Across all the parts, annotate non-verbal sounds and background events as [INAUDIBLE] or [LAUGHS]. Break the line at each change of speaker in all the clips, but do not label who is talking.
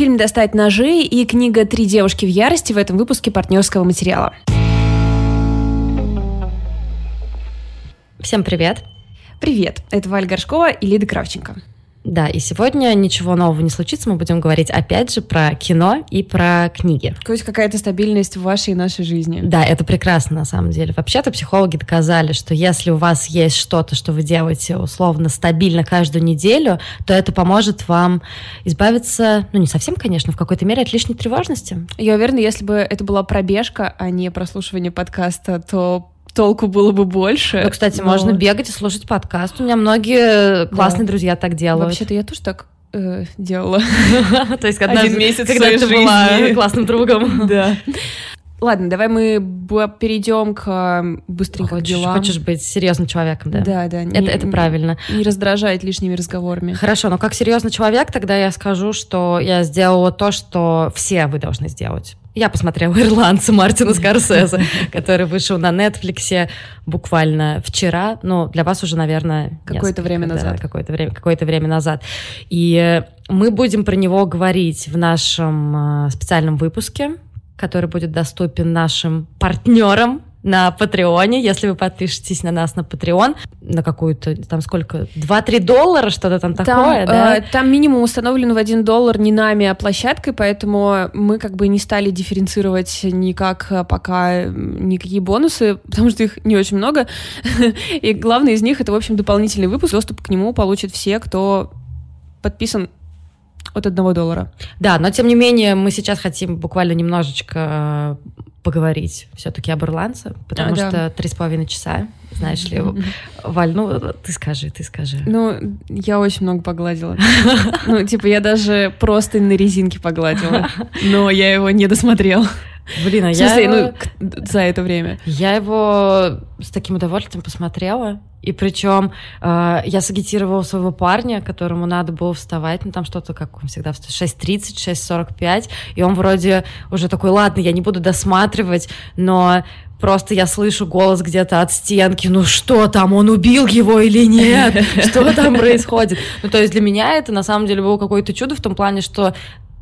фильм «Достать ножи» и книга «Три девушки в ярости» в этом выпуске партнерского материала.
Всем привет!
Привет, это Валь Горшкова и Лида Кравченко.
Да, и сегодня ничего нового не случится, мы будем говорить опять же про кино и про книги.
Хоть какая-то стабильность в вашей и нашей жизни.
Да, это прекрасно на самом деле. Вообще-то психологи доказали, что если у вас есть что-то, что вы делаете условно стабильно каждую неделю, то это поможет вам избавиться, ну не совсем, конечно, в какой-то мере от лишней тревожности.
Я уверена, если бы это была пробежка, а не прослушивание подкаста, то толку было бы больше.
Ну, кстати, но... можно бегать и слушать подкаст. У меня многие классные да. друзья так делают.
Вообще-то я тоже так э, делала. [LAUGHS]
То есть один месяц, когда ты была классным другом. [LAUGHS]
Да. Ладно, давай мы перейдем к быстренько
хочешь,
делам.
Хочешь быть серьезным человеком, да?
Да, да.
Это, не, это правильно.
Не раздражать лишними разговорами.
Хорошо, но как серьезный человек, тогда я скажу, что я сделала то, что все вы должны сделать. Я посмотрела «Ирландца» Мартина [LAUGHS] Скорсезе, который вышел на Нетфликсе буквально вчера, ну, для вас уже, наверное...
Какое-то время назад.
Да, какое-то время, какое-то время назад. И мы будем про него говорить в нашем э, специальном выпуске, который будет доступен нашим партнерам на Патреоне, если вы подпишетесь на нас на Патреон, на какую-то, там сколько, 2-3 доллара, что-то там, там такое, да?
Э, там минимум установлен в 1 доллар не нами, а площадкой, поэтому мы как бы не стали дифференцировать никак э, пока никакие бонусы, потому что их не очень много, [LAUGHS] и главный из них это, в общем, дополнительный выпуск, доступ к нему получат все, кто подписан от одного доллара.
Да, но тем не менее мы сейчас хотим буквально немножечко э, поговорить все-таки об ирландце, потому а, что три с половиной часа, знаешь ли, Валь, ну ты скажи, ты скажи.
Ну, я очень много погладила. Ну, типа, я даже просто на резинке погладила, но я его не досмотрела.
Блин, а
в смысле, я... ну, за это время.
Я его с таким удовольствием посмотрела. И причем э, я сагитировала своего парня, которому надо было вставать, ну там что-то, как он всегда, 6.30, 6.45, и он вроде уже такой, ладно, я не буду досматривать, но просто я слышу голос где-то от стенки, ну что там, он убил его или нет, что там [LAUGHS] происходит. Ну то есть для меня это на самом деле было какое-то чудо в том плане, что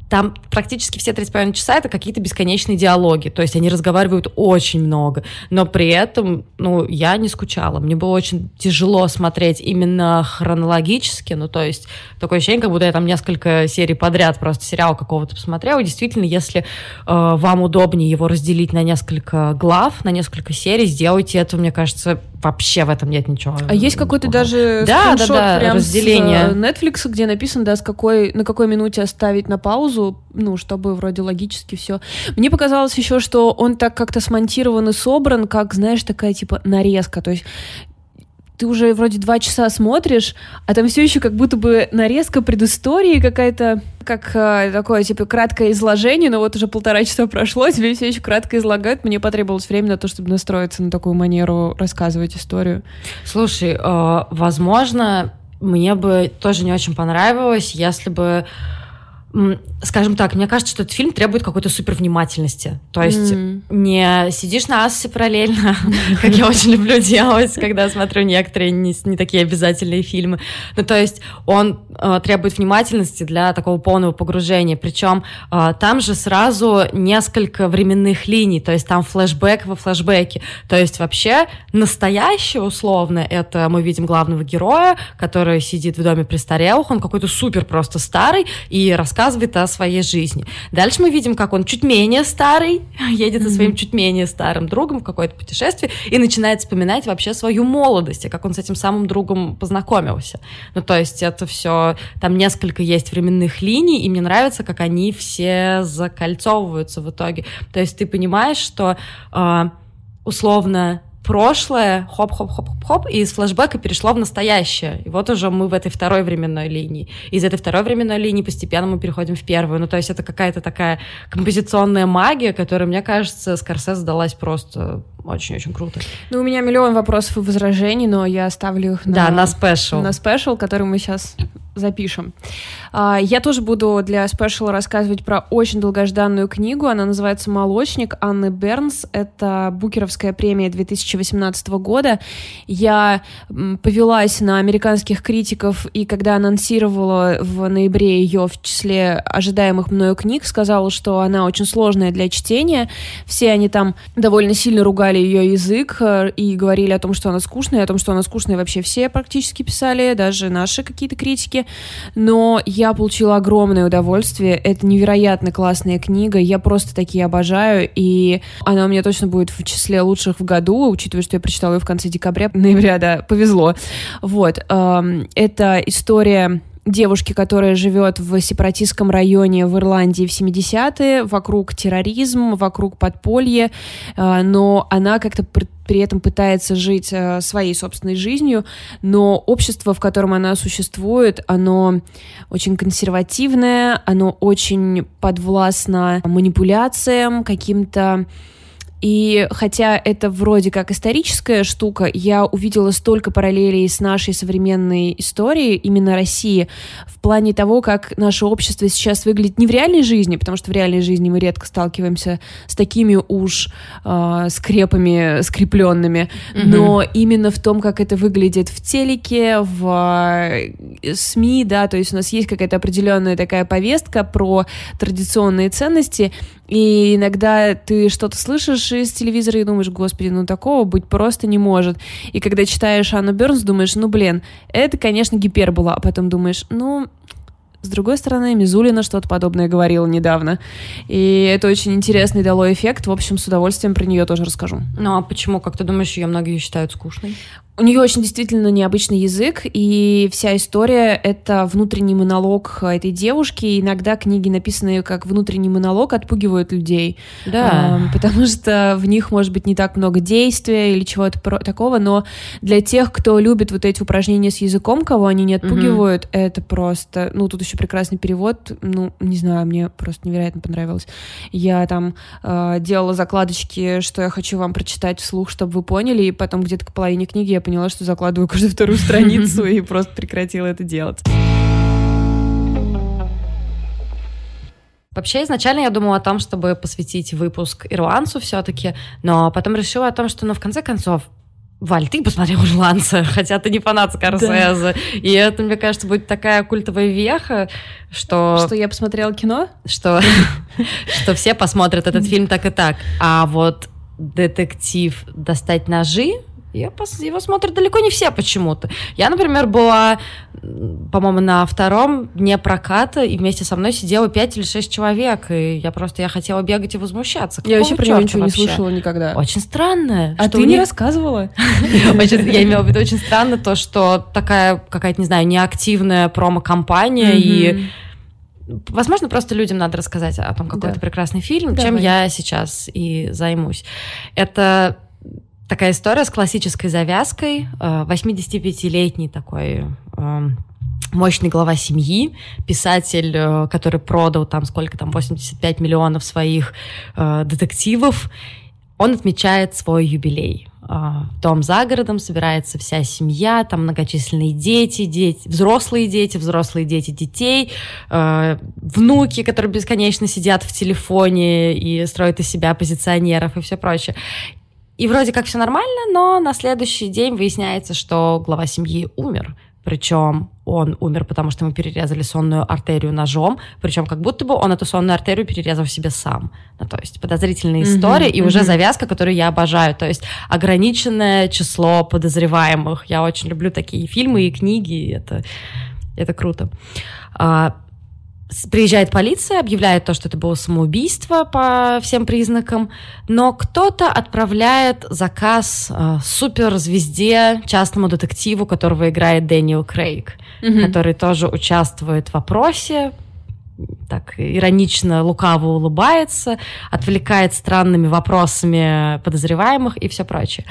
там практически все 3,5 часа это какие-то бесконечные диалоги, то есть они разговаривают очень много, но при этом, ну, я не скучала, мне было очень тяжело смотреть именно хронологически, ну, то есть такое ощущение, как будто я там несколько серий подряд просто сериал какого-то посмотрела, действительно, если э, вам удобнее его разделить на несколько глав, на несколько серий, сделайте это, мне кажется, вообще в этом нет ничего.
А есть какой-то даже
да, да, да, прям разделение.
с Netflix, где написано, да, с какой, на какой минуте оставить на паузу, ну, чтобы вроде логически все. Мне показалось еще, что он так как-то смонтирован и собран, как, знаешь, такая типа нарезка. То есть ты уже вроде два часа смотришь, а там все еще как будто бы нарезка предыстории какая-то, как э, такое, типа, краткое изложение, но вот уже полтора часа прошло, [LAUGHS] тебе все еще кратко излагают. Мне потребовалось время на то, чтобы настроиться на такую манеру рассказывать историю.
Слушай, э, возможно, мне бы тоже не очень понравилось, если бы скажем так, мне кажется, что этот фильм требует какой-то супер внимательности. То есть mm. не сидишь на ассе параллельно, [LAUGHS] как я очень люблю делать, когда смотрю некоторые не, не такие обязательные фильмы. Ну, то есть он требует внимательности для такого полного погружения. Причем э, там же сразу несколько временных линий, то есть там флешбэк во флешбеке. То есть вообще настоящее условно это мы видим главного героя, который сидит в доме престарелых, он какой-то супер просто старый и рассказывает о своей жизни. Дальше мы видим, как он чуть менее старый, [LAUGHS] едет со своим чуть менее старым другом в какое-то путешествие и начинает вспоминать вообще свою молодость, и как он с этим самым другом познакомился. Ну, то есть это все, там несколько есть временных линий, и мне нравится, как они все закольцовываются в итоге. То есть ты понимаешь, что э, условно прошлое, хоп-хоп-хоп-хоп, и из флешбека перешло в настоящее. И вот уже мы в этой второй временной линии. Из этой второй временной линии постепенно мы переходим в первую. Ну, то есть это какая-то такая композиционная магия, которая, мне кажется, Скорсезе удалась просто очень-очень круто.
Ну, у меня миллион вопросов и возражений, но я оставлю их на...
Да, на special.
На special, который мы сейчас запишем. А, я тоже буду для спешла рассказывать про очень долгожданную книгу. Она называется «Молочник» Анны Бернс. Это Букеровская премия 2018 года. Я повелась на американских критиков, и когда анонсировала в ноябре ее в числе ожидаемых мною книг, сказала, что она очень сложная для чтения. Все они там довольно сильно ругали ее язык э, и говорили о том, что она скучная, о том, что она скучная вообще все практически писали, даже наши какие-то критики но я получила огромное удовольствие. Это невероятно классная книга, я просто такие обожаю, и она у меня точно будет в числе лучших в году, учитывая, что я прочитала ее в конце декабря, [LAUGHS] ноября, да, повезло. Вот. Это история девушки, которая живет в сепаратистском районе в Ирландии в 70-е, вокруг терроризм, вокруг подполье, а, но она как-то при этом пытается жить а, своей собственной жизнью, но общество, в котором она существует, оно очень консервативное, оно очень подвластно манипуляциям, каким-то и хотя это вроде как историческая штука, я увидела столько параллелей с нашей современной историей, именно России, в плане того, как наше общество сейчас выглядит не в реальной жизни, потому что в реальной жизни мы редко сталкиваемся с такими уж э, скрепами скрепленными, mm-hmm. но именно в том, как это выглядит в телеке, в э, СМИ, да, то есть у нас есть какая-то определенная такая повестка про традиционные ценности, и иногда ты что-то слышишь из телевизора и думаешь, господи, ну такого быть просто не может. И когда читаешь Анну Бернс, думаешь, ну блин, это, конечно, гипербола. А потом думаешь, ну, с другой стороны, Мизулина что-то подобное говорила недавно. И это очень интересный дало эффект. В общем, с удовольствием про нее тоже расскажу.
Ну а почему, как ты думаешь, ее многие считают скучной?
У нее очень действительно необычный язык, и вся история — это внутренний монолог этой девушки. И иногда книги, написанные как внутренний монолог, отпугивают людей.
Да.
Э, потому что в них может быть не так много действия или чего-то такого, но для тех, кто любит вот эти упражнения с языком, кого они не отпугивают, угу. это просто... Ну, тут еще прекрасный перевод. Ну, не знаю, мне просто невероятно понравилось. Я там э, делала закладочки, что я хочу вам прочитать вслух, чтобы вы поняли, и потом где-то к половине книги я поняла, что закладываю каждую вторую страницу [LAUGHS] и просто прекратила это делать.
Вообще, изначально я думала о том, чтобы посвятить выпуск ирландцу все-таки, но потом решила о том, что, ну, в конце концов, Валь, ты посмотрел «Ирландца», [LAUGHS] хотя ты не фанат Скорсезе. Да. И это, мне кажется, будет такая культовая веха, что...
Что я посмотрела кино?
Что, [LAUGHS] что все посмотрят этот фильм так и так. А вот детектив «Достать ножи» его смотрят далеко не все почему-то. Я, например, была, по-моему, на втором дне проката, и вместе со мной сидело пять или шесть человек, и я просто я хотела бегать и возмущаться.
Какого я вообще про него ничего вообще? не слышала никогда.
Очень странно.
А ты не рассказывала? [LAUGHS]
Я имела в виду очень странно то, что такая какая-то, не знаю, неактивная промо-компания, и Возможно, просто людям надо рассказать о том, какой да. это прекрасный фильм, Давай. чем я сейчас и займусь. Это такая история с классической завязкой. 85-летний э, такой э, мощный глава семьи, писатель, э, который продал там сколько там, 85 миллионов своих детективов, он отмечает свой юбилей. Дом за городом, собирается вся семья, там многочисленные дети, дети, взрослые дети, взрослые дети детей, внуки, которые бесконечно сидят в телефоне и строят из себя оппозиционеров и все прочее. И вроде как все нормально, но на следующий день выясняется, что глава семьи умер. Причем он умер, потому что ему перерезали сонную артерию ножом, причем как будто бы он эту сонную артерию перерезал себе сам. Ну, то есть подозрительная история mm-hmm, и mm-hmm. уже завязка, которую я обожаю. То есть ограниченное число подозреваемых. Я очень люблю такие фильмы и книги, это, это круто. Приезжает полиция, объявляет то, что это было самоубийство по всем признакам, но кто-то отправляет заказ э, суперзвезде, частному детективу, которого играет Дэниел Крейг, mm-hmm. который тоже участвует в опросе, так иронично, лукаво улыбается, отвлекает странными вопросами подозреваемых и все прочее.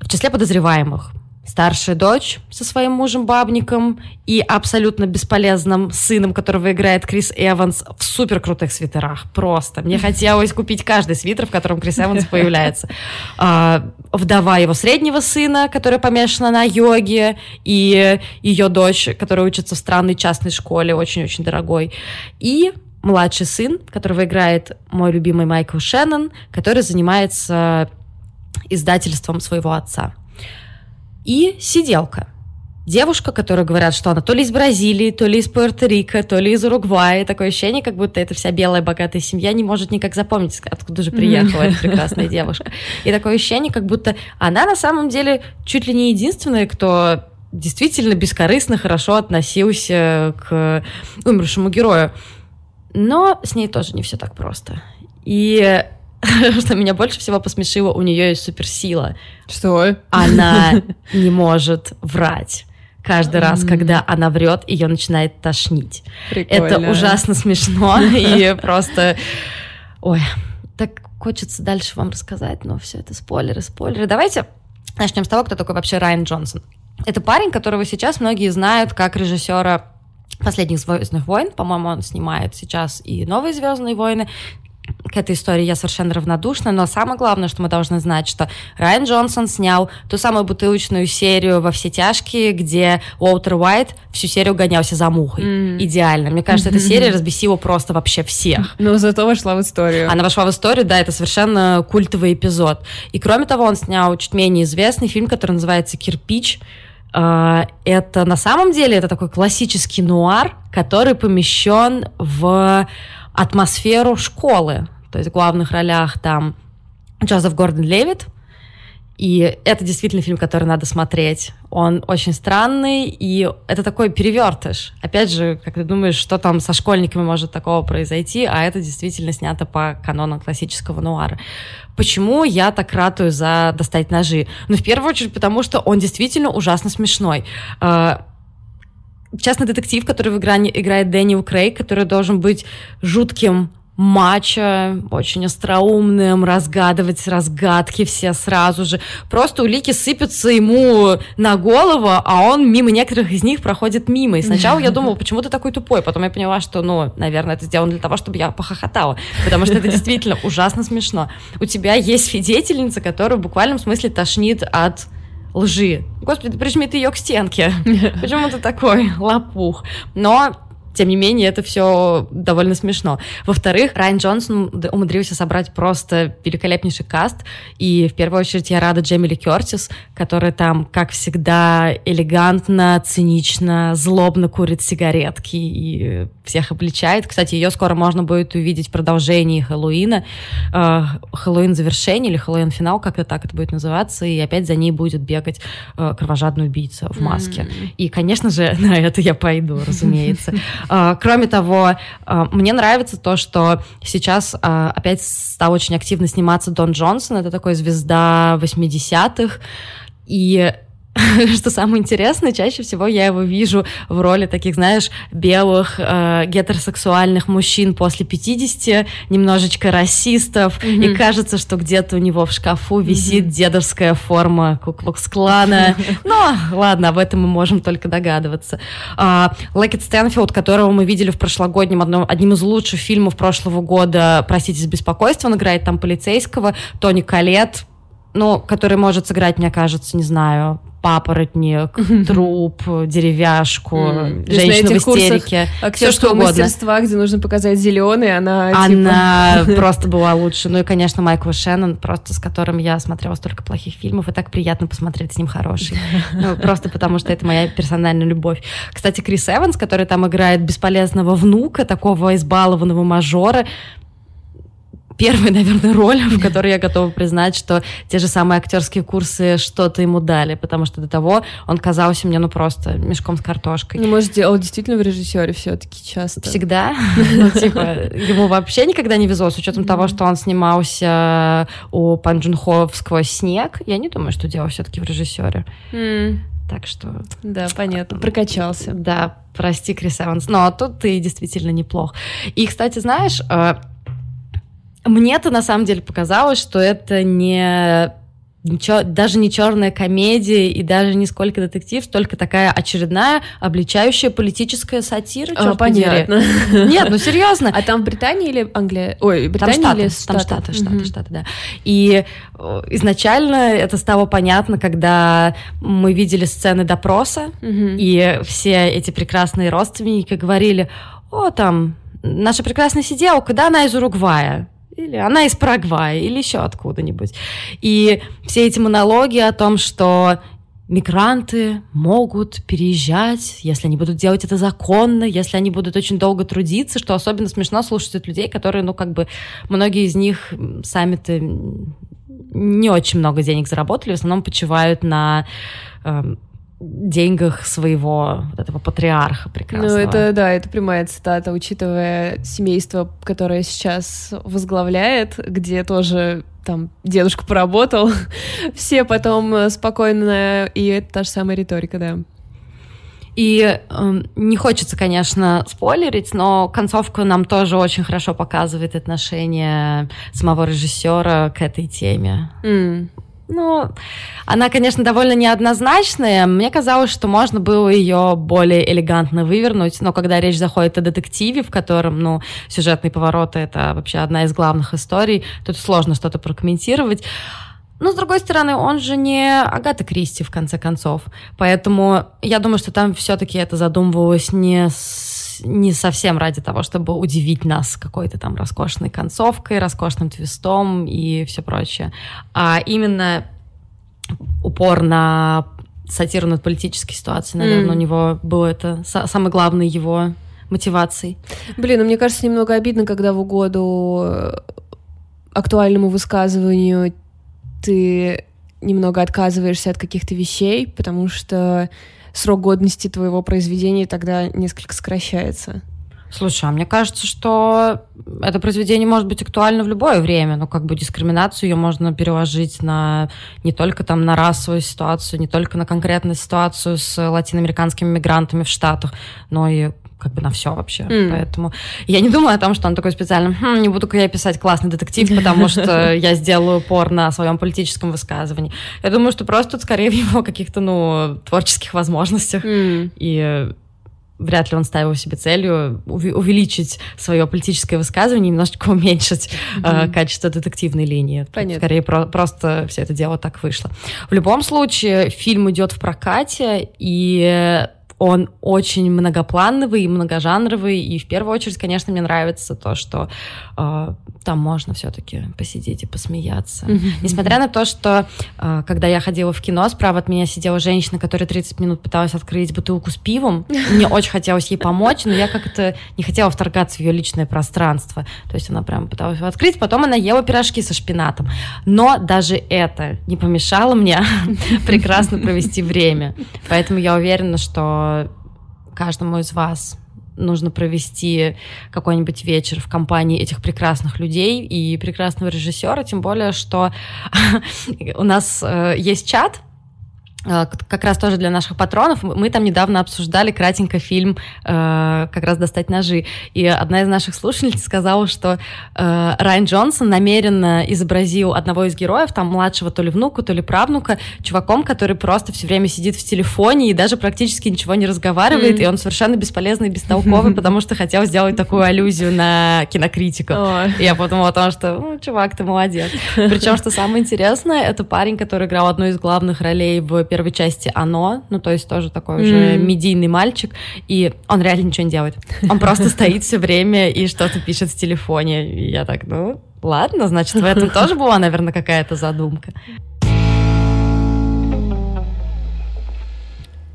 В числе подозреваемых старшая дочь со своим мужем-бабником и абсолютно бесполезным сыном, которого играет Крис Эванс в супер крутых свитерах. Просто. Мне хотелось купить каждый свитер, в котором Крис Эванс появляется. А, вдова его среднего сына, которая помешана на йоге, и ее дочь, которая учится в странной частной школе, очень-очень дорогой. И младший сын, которого играет мой любимый Майкл Шеннон, который занимается издательством своего отца и сиделка. Девушка, которую говорят, что она то ли из Бразилии, то ли из Пуэрто-Рико, то ли из Уругвая. Такое ощущение, как будто эта вся белая богатая семья не может никак запомнить, откуда же приехала эта прекрасная девушка. И такое ощущение, как будто она на самом деле чуть ли не единственная, кто действительно бескорыстно хорошо относился к умершему герою. Но с ней тоже не все так просто. И [LAUGHS] что меня больше всего посмешило, у нее есть суперсила.
Что?
Она [LAUGHS] не может врать. Каждый раз, когда она врет, ее начинает тошнить. Прикольно. Это ужасно смешно [LAUGHS] и просто... Ой, так хочется дальше вам рассказать, но все это спойлеры, спойлеры. Давайте начнем с того, кто такой вообще Райан Джонсон. Это парень, которого сейчас многие знают как режиссера последних Звездных войн. По-моему, он снимает сейчас и новые Звездные войны к этой истории я совершенно равнодушна, но самое главное, что мы должны знать, что Райан Джонсон снял ту самую бутылочную серию во все тяжкие, где Уолтер Уайт всю серию гонялся за мухой. Mm. Идеально. Мне кажется, эта серия разбесила просто вообще всех.
Но зато вошла в историю.
Она вошла в историю, да, это совершенно культовый эпизод. И кроме того, он снял чуть менее известный фильм, который называется «Кирпич», а, это на самом деле это такой классический нуар, который помещен в атмосферу школы. То есть в главных ролях там Джозеф Гордон Левит, и это действительно фильм, который надо смотреть. Он очень странный, и это такой перевертыш. Опять же, как ты думаешь, что там со школьниками может такого произойти, а это действительно снято по канонам классического нуара. Почему я так ратую за «Достать ножи»? Ну, в первую очередь, потому что он действительно ужасно смешной а, частный детектив, который в игре играет Дэниел Крейг, который должен быть жутким мачо, очень остроумным, разгадывать разгадки все сразу же. Просто улики сыпятся ему на голову, а он мимо некоторых из них проходит мимо. И сначала я думала, почему ты такой тупой? Потом я поняла, что, ну, наверное, это сделано для того, чтобы я похохотала. Потому что это действительно ужасно смешно. У тебя есть свидетельница, которая в буквальном смысле тошнит от лжи. Господи, прижми ты ее к стенке. [LAUGHS] Почему ты такой лопух? Но тем не менее, это все довольно смешно. Во-вторых, Райан Джонсон умудрился собрать просто великолепнейший каст, и в первую очередь я рада Джемили Кертис, которая там, как всегда, элегантно, цинично, злобно курит сигаретки и всех обличает. Кстати, ее скоро можно будет увидеть в продолжении Хэллоуина, э, Хэллоуин завершение или Хэллоуин финал, как-то так это будет называться, и опять за ней будет бегать э, кровожадный убийца в маске. Mm-hmm. И, конечно же, [LAUGHS] на это я пойду, разумеется. А, кроме того, а, мне нравится то, что сейчас а, опять стал очень активно сниматься Дон Джонсон. Это такой звезда 80-х. И [LAUGHS] что самое интересное, чаще всего я его вижу в роли таких, знаешь, белых э, гетеросексуальных мужчин после 50, немножечко расистов, mm-hmm. и кажется, что где-то у него в шкафу висит mm-hmm. дедовская форма Куклукс-клана. [LAUGHS] Но ладно, об этом мы можем только догадываться. Э, Лэкет Стэнфилд, которого мы видели в прошлогоднем, одном, одним из лучших фильмов прошлого года «Простите за беспокойство», он играет там полицейского, Тони Калет, ну, который может сыграть, мне кажется, не знаю, папоротник, труп, деревяшку, mm. женщину в истерике.
Все что угодно. мастерства, где нужно показать зеленый, она
Она типа... [LAUGHS] просто [LAUGHS] была лучше. Ну и, конечно, Майкл Шеннон, просто с которым я смотрела столько плохих фильмов, и так приятно посмотреть с ним хороший. [LAUGHS] Ну, просто потому что это моя персональная любовь. Кстати, Крис Эванс, который там играет бесполезного внука, такого избалованного мажора, первая, наверное, роль, в которой я готова признать, что те же самые актерские курсы что-то ему дали, потому что до того он казался мне, ну, просто мешком с картошкой.
Ну, может, он действительно в режиссере все-таки часто.
Всегда. [LAUGHS] Ну, типа, ему вообще никогда не везло, с учетом того, что он снимался у Пан Джун Хо «Сквозь снег». Я не думаю, что дело все-таки в режиссере. Так что...
Да, понятно, прокачался.
Да, прости, Крис Эванс. Но тут ты действительно неплох. И, кстати, знаешь, э, мне-то на самом деле показалось, что это не ничего, даже не черная комедия и даже не сколько детектив, только такая очередная обличающая политическая сатира.
А, понятно.
Нет, ну серьезно.
А там в Британии или Англия? Ой, Британия
там штаты,
или
Штаты? Там Штаты, Штаты, угу. Штаты, да. И э, изначально это стало понятно, когда мы видели сцены допроса, угу. и все эти прекрасные родственники говорили, о, там, наша прекрасная сиделка, да, она из Уругвая или она из Парагвая, или еще откуда-нибудь. И все эти монологи о том, что мигранты могут переезжать, если они будут делать это законно, если они будут очень долго трудиться, что особенно смешно слушать от людей, которые, ну, как бы, многие из них сами-то не очень много денег заработали, в основном почивают на э, деньгах своего вот этого патриарха прекрасного.
Ну, это, да, это прямая цитата, учитывая семейство, которое сейчас возглавляет, где тоже там дедушка поработал, [LAUGHS] все потом спокойно, и это та же самая риторика, да.
И э, не хочется, конечно, спойлерить, но концовка нам тоже очень хорошо показывает отношение самого режиссера к этой теме.
Mm.
Ну, она, конечно, довольно неоднозначная. Мне казалось, что можно было ее более элегантно вывернуть, но когда речь заходит о детективе, в котором, ну, сюжетные повороты — это вообще одна из главных историй, тут сложно что-то прокомментировать. Но, с другой стороны, он же не Агата Кристи, в конце концов. Поэтому я думаю, что там все-таки это задумывалось не с не совсем ради того, чтобы удивить нас какой-то там роскошной концовкой, роскошным твистом и все прочее, а именно упор на сатиру над политической ситуацией, наверное, mm. у него было это самый главный его мотивацией.
Блин, ну мне кажется, немного обидно, когда в угоду э, актуальному высказыванию ты немного отказываешься от каких-то вещей, потому что срок годности твоего произведения тогда несколько сокращается.
Слушай, а мне кажется, что это произведение может быть актуально в любое время. Ну, как бы дискриминацию ее можно переложить на не только там на расовую ситуацию, не только на конкретную ситуацию с латиноамериканскими мигрантами в Штатах, но и как бы на все вообще. Mm. Поэтому я не думаю о том, что он такой специально, хм, не буду-ка я писать классный детектив, потому что я сделаю упор на своем политическом высказывании. Я думаю, что просто тут скорее в его каких-то, ну, творческих возможностях.
Mm.
И вряд ли он ставил себе целью увеличить свое политическое высказывание, немножечко уменьшить mm-hmm. э, качество детективной линии.
Понятно.
Скорее про- просто все это дело так вышло. В любом случае фильм идет в прокате и он очень многоплановый и многожанровый, и в первую очередь, конечно, мне нравится то, что э, там можно все-таки посидеть и посмеяться. Mm-hmm. Несмотря на то, что э, когда я ходила в кино, справа от меня сидела женщина, которая 30 минут пыталась открыть бутылку с пивом, мне очень хотелось ей помочь, но я как-то не хотела вторгаться в ее личное пространство. То есть она прям пыталась его открыть, потом она ела пирожки со шпинатом. Но даже это не помешало мне [LAUGHS] прекрасно провести время. Поэтому я уверена, что каждому из вас нужно провести какой-нибудь вечер в компании этих прекрасных людей и прекрасного режиссера, тем более, что [LAUGHS] у нас э, есть чат, как раз тоже для наших патронов. Мы там недавно обсуждали кратенько фильм э, как раз «Достать ножи». И одна из наших слушательниц сказала, что э, Райан Джонсон намеренно изобразил одного из героев, там младшего то ли внука, то ли правнука, чуваком, который просто все время сидит в телефоне и даже практически ничего не разговаривает, mm. и он совершенно бесполезный и бестолковый, [LAUGHS] потому что хотел сделать такую аллюзию на кинокритиков. Я подумала о том, что, ну, чувак, ты молодец. [LAUGHS] Причем, что самое интересное, это парень, который играл одну из главных ролей в первой части «Оно», ну, то есть тоже такой уже медийный мальчик, и он реально ничего не делает. Он просто [LAUGHS] стоит все время и что-то пишет в телефоне. И я так, ну, ладно, значит, в этом тоже была, наверное, какая-то задумка.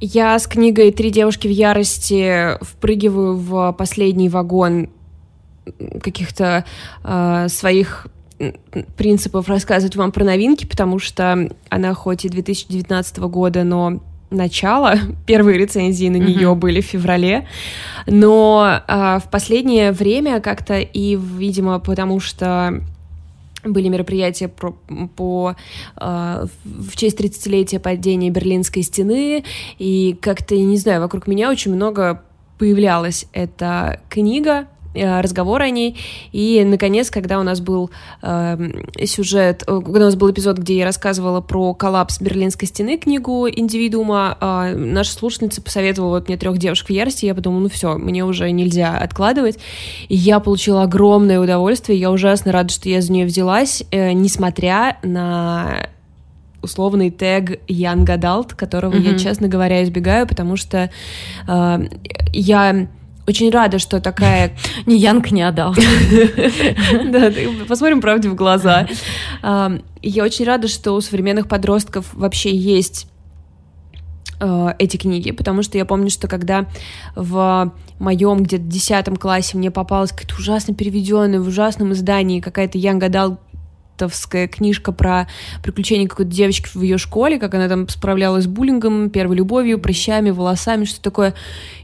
Я с книгой «Три девушки в ярости» впрыгиваю в последний вагон каких-то э, своих принципов рассказывать вам про новинки, потому что она хоть и 2019 года, но начало, [LAUGHS] первые рецензии на нее mm-hmm. были в феврале, но а, в последнее время как-то и, видимо, потому что были мероприятия про, по, э, в честь 30-летия падения Берлинской стены, и как-то, не знаю, вокруг меня очень много появлялась эта книга, Э, разговоры о ней. И, наконец, когда у нас был э, сюжет, когда у нас был эпизод, где я рассказывала про коллапс Берлинской стены, книгу индивидуума, э, наша слушательница посоветовала вот мне трех девушек в ярости, я подумала, ну все, мне уже нельзя откладывать. И я получила огромное удовольствие, я ужасно рада, что я за нее взялась, э, несмотря на условный тег Young Adult, которого mm-hmm. я, честно говоря, избегаю, потому что э, я очень рада, что такая...
Ни Янг, не отдал. [LAUGHS]
Да, посмотрим правде в глаза. Я очень рада, что у современных подростков вообще есть э, эти книги, потому что я помню, что когда в моем где-то десятом классе мне попалась какая-то ужасно переведенная в ужасном издании какая-то Young Adult Товская книжка про приключения какой-то девочки в ее школе, как она там справлялась с буллингом, первой любовью, прыщами, волосами, что такое.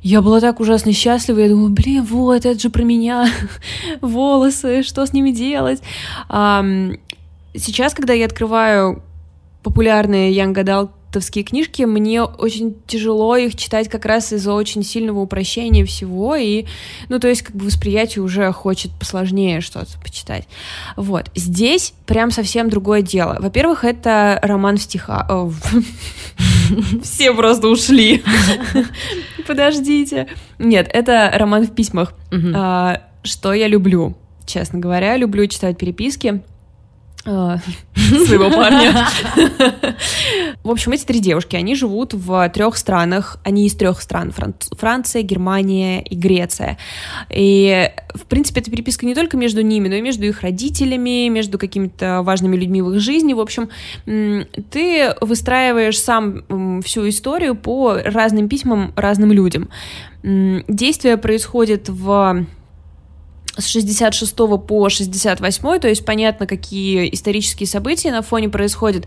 Я была так ужасно счастлива, я думала, блин, вот, это же про меня, [LAUGHS] волосы, что с ними делать? А, сейчас, когда я открываю популярные Young Adult товские книжки, мне очень тяжело их читать как раз из-за очень сильного упрощения всего, и, ну, то есть, как бы восприятие уже хочет посложнее что-то почитать. Вот. Здесь прям совсем другое дело. Во-первых, это роман в стихах. [LAUGHS] Все просто ушли. [LAUGHS] Подождите. Нет, это роман в письмах. А, что я люблю, честно говоря. Люблю читать переписки. Своего парня. В общем, эти три девушки, они живут в трех странах, они из трех стран, Франция, Германия и Греция. И, в принципе, эта переписка не только между ними, но и между их родителями, между какими-то важными людьми в их жизни. В общем, ты выстраиваешь сам всю историю по разным письмам разным людям. Действие происходит в с 66 по 68, то есть понятно, какие исторические события на фоне происходят.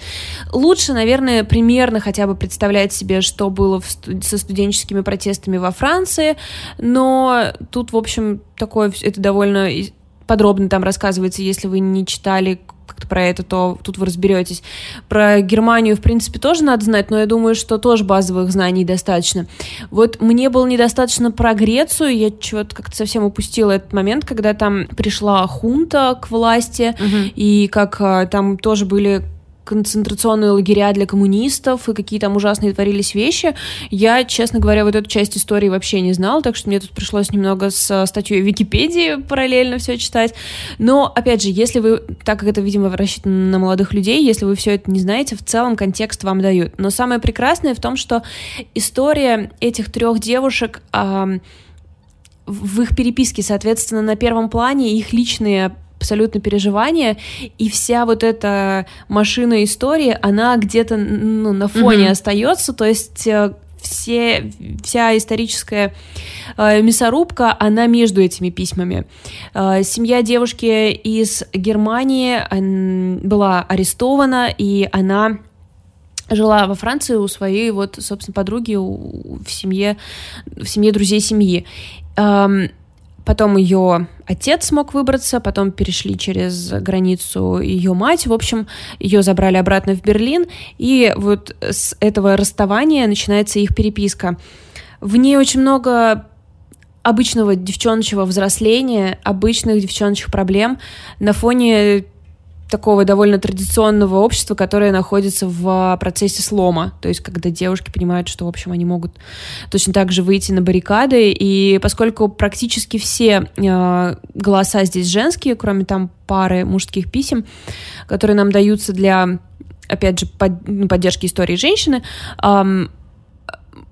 Лучше, наверное, примерно хотя бы представлять себе, что было в, со студенческими протестами во Франции, но тут, в общем, такое, это довольно подробно там рассказывается, если вы не читали как-то про это, то тут вы разберетесь. Про Германию, в принципе, тоже надо знать, но я думаю, что тоже базовых знаний достаточно. Вот мне было недостаточно про Грецию, я чего-то как-то совсем упустила этот момент, когда там пришла хунта к власти, угу. и как а, там тоже были концентрационные лагеря для коммунистов и какие там ужасные творились вещи. Я, честно говоря, вот эту часть истории вообще не знала, так что мне тут пришлось немного с статьей Википедии параллельно все читать. Но, опять же, если вы, так как это, видимо, рассчитано на молодых людей, если вы все это не знаете, в целом контекст вам дают. Но самое прекрасное в том, что история этих трех девушек в их переписке, соответственно, на первом плане их личные абсолютно переживания, и вся вот эта машина истории, она где-то ну, на фоне mm-hmm. остается, то есть э, все, вся историческая э, мясорубка, она между этими письмами. Э, семья девушки из Германии э, была арестована, и она жила во Франции у своей вот, собственно, подруги у, в семье, в семье друзей семьи. Эм, Потом ее отец смог выбраться, потом перешли через границу ее мать. В общем, ее забрали обратно в Берлин, и вот с этого расставания начинается их переписка. В ней очень много обычного девчоночего взросления, обычных девчоночных проблем на фоне такого довольно традиционного общества, которое находится в процессе слома. То есть, когда девушки понимают, что, в общем, они могут точно так же выйти на баррикады. И поскольку практически все э, голоса здесь женские, кроме там пары мужских писем, которые нам даются для, опять же, под, ну, поддержки истории женщины, э,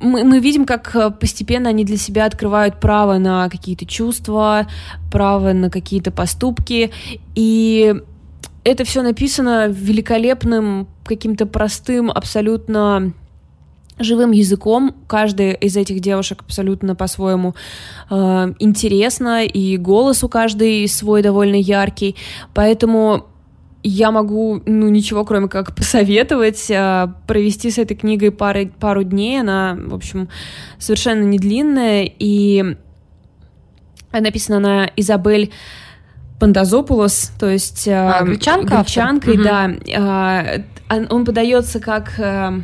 мы, мы видим, как постепенно они для себя открывают право на какие-то чувства, право на какие-то поступки. И это все написано великолепным, каким-то простым, абсолютно живым языком. Каждая из этих девушек абсолютно по-своему э, интересна, и голос у каждой свой довольно яркий. Поэтому я могу, ну, ничего, кроме как посоветовать, э, провести с этой книгой пары, пару дней. Она, в общем, совершенно не длинная, и написана на Изабель Пандазопулос, то есть
а, э, гречанка,
гречанкой, угу. да. Э, он подается как... Э,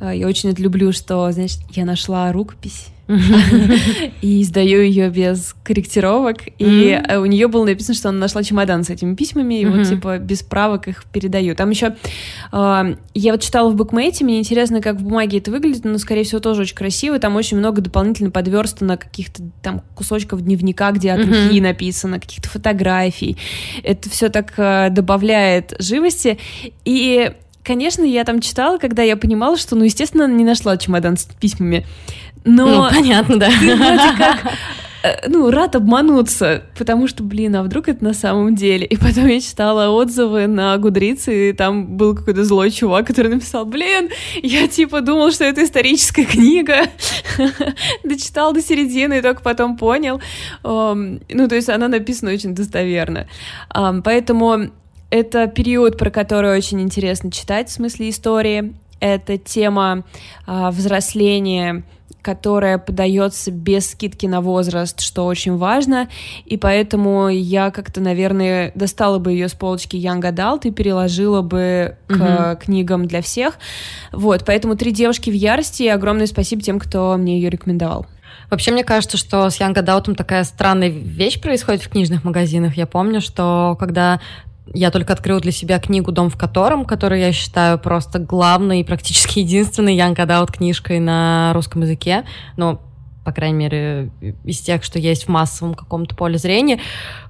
я очень это люблю, что, значит, я нашла рукопись [LAUGHS] и издаю ее без корректировок. И у нее было написано, что она нашла чемодан с этими письмами, и вот типа без правок их передаю. Там еще а, я вот читала в букмейте, мне интересно, как в бумаге это выглядит, но, скорее всего, тоже очень красиво. Там очень много дополнительно подверстано каких-то там кусочков дневника, где от руки написано, каких-то фотографий. Это все так а, добавляет живости. И Конечно, я там читала, когда я понимала, что, ну, естественно, не нашла чемодан с письмами. Но
ну, понятно, да.
Ты вроде как [LAUGHS] э, ну, рад обмануться, потому что, блин, а вдруг это на самом деле? И потом я читала отзывы на Гудрице, и там был какой-то злой чувак, который написал, блин, я типа думал, что это историческая книга, [LAUGHS] дочитал до середины и только потом понял. Ну, то есть она написана очень достоверно. Поэтому это период, про который очень интересно читать в смысле истории. Это тема э, взросления, которая подается без скидки на возраст, что очень важно, и поэтому я как-то, наверное, достала бы ее с полочки Young Adult и переложила бы к mm-hmm. книгам для всех. Вот, поэтому «Три девушки в ярости» и огромное спасибо тем, кто мне ее рекомендовал.
Вообще, мне кажется, что с Young Adult такая странная вещь происходит в книжных магазинах. Я помню, что когда я только открыла для себя книгу «Дом в котором», которую я считаю просто главной и практически [LAUGHS] единственной Young Adult книжкой на русском языке. Ну, по крайней мере, из тех, что есть в массовом каком-то поле зрения.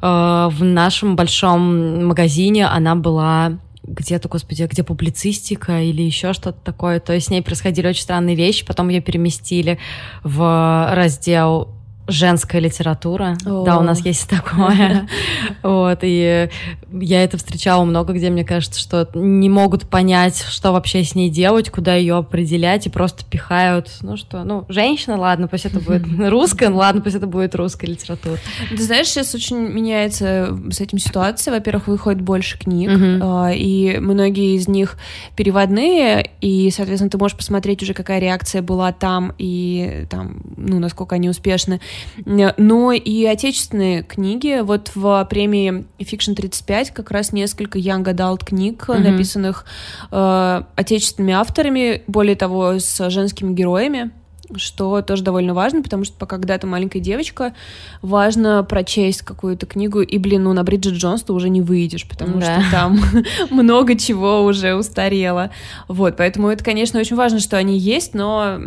Э, в нашем большом магазине она была где-то, господи, где публицистика или еще что-то такое. То есть с ней происходили очень странные вещи. Потом ее переместили в раздел женская литература. О. Да, у нас есть такое. [LAUGHS] Вот, и я это встречала много где, мне кажется, что не могут понять, что вообще с ней делать, куда ее определять, и просто пихают, ну что, ну, женщина, ладно, пусть это будет [LAUGHS] русская, ну ладно, пусть это будет русская литература.
Ты знаешь, сейчас очень меняется с этим ситуация. Во-первых, выходит больше книг, а, и многие из них переводные, и, соответственно, ты можешь посмотреть уже, какая реакция была там, и там, ну, насколько они успешны но и отечественные книги. Вот в премии Fiction 35 как раз несколько young adult книг, mm-hmm. написанных э, отечественными авторами, более того, с женскими героями что тоже довольно важно, потому что пока когда ты маленькая девочка, важно прочесть какую-то книгу, и, блин, ну на Бриджит Джонс ты уже не выйдешь, потому да. что там [LAUGHS] много чего уже устарело. Вот, поэтому это, конечно, очень важно, что они есть, но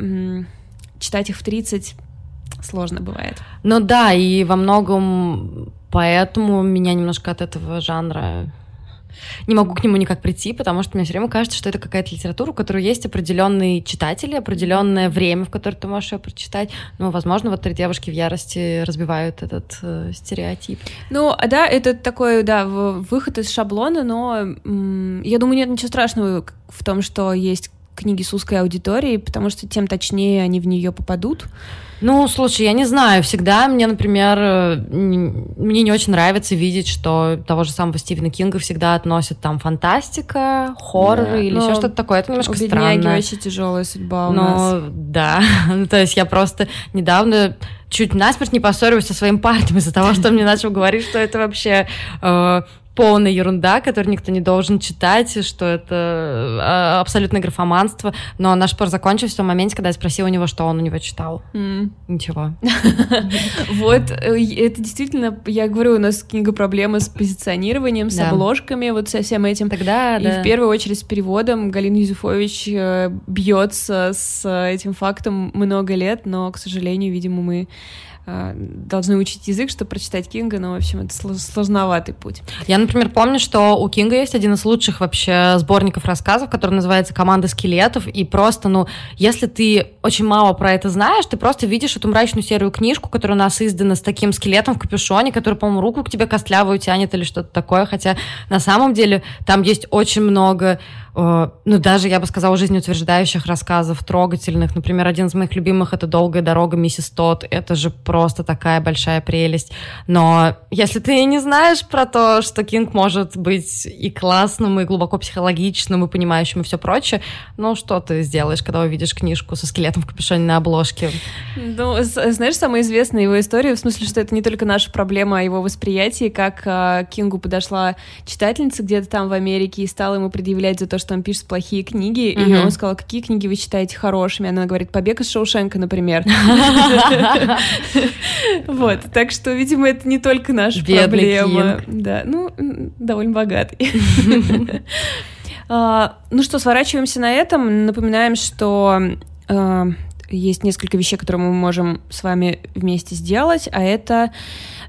читать их в 30 сложно бывает.
Ну да, и во многом поэтому меня немножко от этого жанра не могу к нему никак прийти, потому что мне все время кажется, что это какая-то литература, у которой есть определенные читатели, определенное время, в которое ты можешь ее прочитать. Ну, возможно, вот три девушки в ярости разбивают этот э, стереотип.
Ну, да, это такой, да, выход из шаблона, но я думаю, нет ничего страшного в том, что есть книги с узкой аудиторией, потому что тем точнее они в нее попадут.
Ну, слушай, я не знаю, всегда мне, например, э, мне не очень нравится видеть, что того же самого Стивена Кинга всегда относят там фантастика, хоррор да, или еще что-то такое. Это немножко у странно.
очень тяжелая судьба у
ну,
нас.
да, [LAUGHS] то есть я просто недавно чуть насмерть не поссорилась со своим парнем из-за того, что он мне начал говорить, что это вообще э, полная ерунда, которую никто не должен читать, что это а, абсолютное графоманство. Но наш спор закончился в том моменте, когда я спросила у него, что он у него читал. Mm. Ничего. [LAUGHS]
Вот, э, это действительно, я говорю, у нас книга проблемы с позиционированием, с обложками, вот со всем этим.
Тогда,
И в первую очередь с переводом. Галина Юзефович э, бьется с этим фактом много лет, но, к сожалению, видимо, мы Э, должны учить язык, чтобы прочитать Кинга, но, в общем, это сложноватый путь.
Я, например, помню, что у Кинга есть один из лучших вообще сборников рассказов, который называется «Команда скелетов», и просто, ну, если ты очень мало про это знаешь, ты просто видишь эту мрачную серую книжку, которая у нас издана с таким скелетом в капюшоне, который, по-моему, руку к тебе костлявую тянет или что-то такое, хотя на самом деле там есть очень много Э, ну, даже, я бы сказала, жизнеутверждающих рассказов, трогательных. Например, один из моих любимых — это «Долгая дорога, миссис Тот». Это же просто такая большая прелесть. Но если ты не знаешь про то, что Кинг может быть и классным, и глубоко психологичным, и понимающим, и все прочее, ну что ты сделаешь, когда увидишь книжку со скелетом в капюшоне на обложке?
Ну, знаешь, самая известная его история, в смысле, что это не только наша проблема, а его восприятие, как э, Кингу подошла читательница где-то там в Америке и стала ему предъявлять за то, что он пишет плохие книги, mm-hmm. и он сказал, какие книги вы считаете хорошими? Она говорит, «Побег из Шоушенка», например. [LAUGHS] [LAUGHS] Вот, так что, видимо, это не только наша проблема. Да, ну, довольно богатый. [LAUGHS] А, ну что, сворачиваемся на этом. Напоминаем, что а, есть несколько вещей, которые мы можем с вами вместе сделать, а это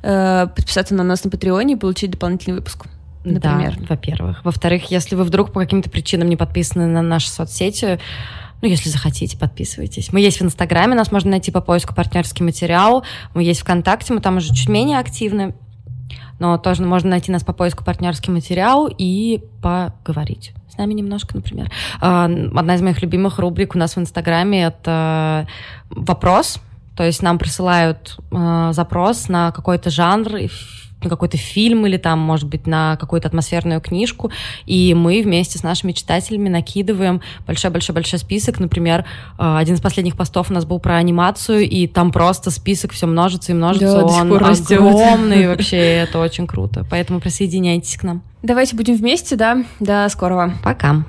э, подписаться на нас на Патреоне и получить дополнительный выпуск. Например.
Да, во-первых. Во-вторых, если вы вдруг по каким-то причинам не подписаны на наши соцсети, ну, если захотите, подписывайтесь. Мы есть в Инстаграме, нас можно найти по поиску партнерский материал. Мы есть ВКонтакте, мы там уже чуть менее активны. Но тоже можно найти нас по поиску партнерский материал и поговорить с нами немножко, например. А, одна из моих любимых рубрик у нас в Инстаграме — это вопрос. То есть нам присылают э, запрос на какой-то жанр, на какой-то фильм или там, может быть, на какую-то атмосферную книжку, и мы вместе с нашими читателями накидываем большой-большой-большой список. Например, э, один из последних постов у нас был про анимацию, и там просто список все множится и множится. Да, Он огромный вообще, это очень круто. Поэтому присоединяйтесь к нам.
Давайте будем вместе, да. До скорого.
Пока.